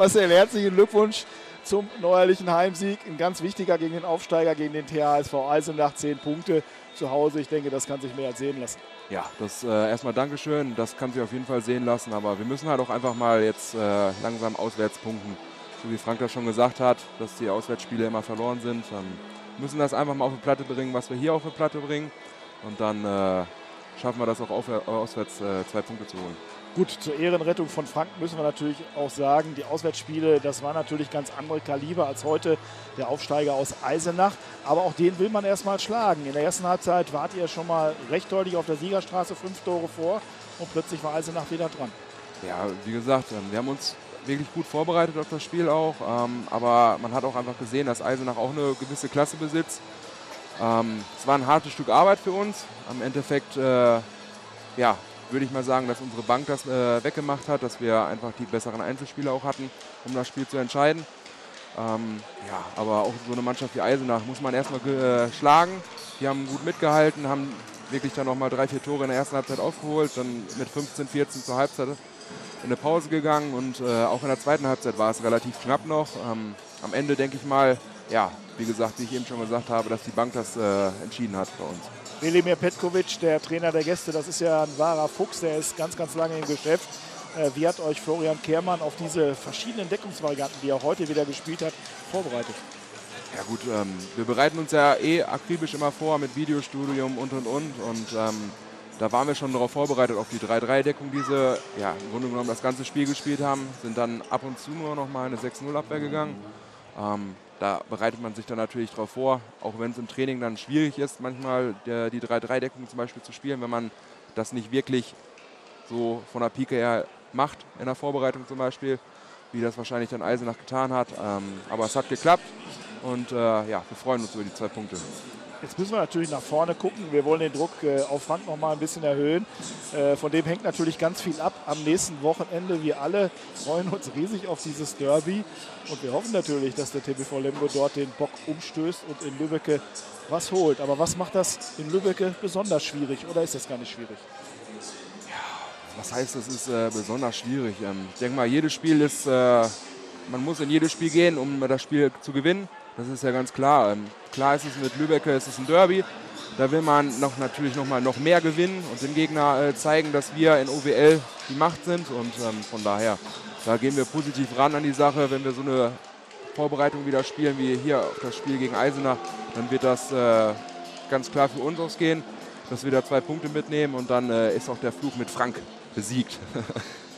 Marcel, herzlichen Glückwunsch zum neuerlichen Heimsieg. Ein ganz wichtiger gegen den Aufsteiger, gegen den THSV Eisenach. Zehn Punkte zu Hause. Ich denke, das kann sich mehr als sehen lassen. Ja, das äh, erstmal Dankeschön. Das kann sich auf jeden Fall sehen lassen. Aber wir müssen halt auch einfach mal jetzt äh, langsam auswärts punkten. So wie Frank das schon gesagt hat, dass die Auswärtsspiele immer verloren sind. Ähm, müssen das einfach mal auf die Platte bringen, was wir hier auf die Platte bringen. Und dann äh, schaffen wir das auch auf, auswärts äh, zwei Punkte zu holen. Gut, zur Ehrenrettung von Frank müssen wir natürlich auch sagen, die Auswärtsspiele, das war natürlich ganz andere Kaliber als heute der Aufsteiger aus Eisenach. Aber auch den will man erstmal schlagen. In der ersten Halbzeit wart ihr schon mal recht deutlich auf der Siegerstraße, fünf Tore vor und plötzlich war Eisenach wieder dran. Ja, wie gesagt, ähm, wir haben uns wirklich gut vorbereitet auf das Spiel auch. Ähm, aber man hat auch einfach gesehen, dass Eisenach auch eine gewisse Klasse besitzt. Ähm, es war ein hartes Stück Arbeit für uns. Am Endeffekt, äh, ja, würde ich mal sagen, dass unsere Bank das äh, weggemacht hat, dass wir einfach die besseren Einzelspieler auch hatten, um das Spiel zu entscheiden. Ähm, ja, aber auch so eine Mannschaft wie Eisenach muss man erstmal äh, schlagen. Die haben gut mitgehalten, haben wirklich dann nochmal drei, vier Tore in der ersten Halbzeit aufgeholt, dann mit 15, 14 zur Halbzeit in eine Pause gegangen und äh, auch in der zweiten Halbzeit war es relativ knapp noch. Ähm, am Ende denke ich mal, ja, wie gesagt, wie ich eben schon gesagt habe, dass die Bank das äh, entschieden hat bei uns. Velimir Petkovic, der Trainer der Gäste, das ist ja ein wahrer Fuchs, der ist ganz, ganz lange im Geschäft. Äh, wie hat euch Florian Kehrmann auf diese verschiedenen Deckungsvarianten, die er heute wieder gespielt hat, vorbereitet? Ja gut, ähm, wir bereiten uns ja eh akribisch immer vor mit Videostudium und und und und ähm, da waren wir schon darauf vorbereitet, auf die 3-3-Deckung, die sie ja, im Grunde genommen das ganze Spiel gespielt haben, sind dann ab und zu nur noch mal eine 6-0-Abwehr gegangen. Ähm, da bereitet man sich dann natürlich darauf vor, auch wenn es im Training dann schwierig ist, manchmal die 3-3-Deckung zum Beispiel zu spielen, wenn man das nicht wirklich so von der Pike her macht, in der Vorbereitung zum Beispiel, wie das wahrscheinlich dann Eisenach getan hat. Ähm, aber es hat geklappt und äh, ja, wir freuen uns über die zwei Punkte. Jetzt müssen wir natürlich nach vorne gucken. Wir wollen den Druck äh, auf Frank noch mal ein bisschen erhöhen. Äh, von dem hängt natürlich ganz viel ab am nächsten Wochenende. Wir alle freuen uns riesig auf dieses Derby. Und wir hoffen natürlich, dass der TBV Lemgo dort den Bock umstößt und in Lübbecke was holt. Aber was macht das in Lübbecke besonders schwierig? Oder ist das gar nicht schwierig? Ja, was heißt, das ist äh, besonders schwierig? Ähm, ich denke mal, jedes Spiel ist, äh, man muss in jedes Spiel gehen, um das Spiel zu gewinnen. Das ist ja ganz klar. Ähm, klar ist es mit Lübecker, ist ein Derby. Da will man noch, natürlich noch mal noch mehr gewinnen und dem Gegner äh, zeigen, dass wir in OWL die Macht sind. Und ähm, von daher, da gehen wir positiv ran an die Sache. Wenn wir so eine Vorbereitung wieder spielen wie hier auf das Spiel gegen Eisenach, dann wird das äh, ganz klar für uns ausgehen, dass wir da zwei Punkte mitnehmen und dann äh, ist auch der Flug mit Frank besiegt.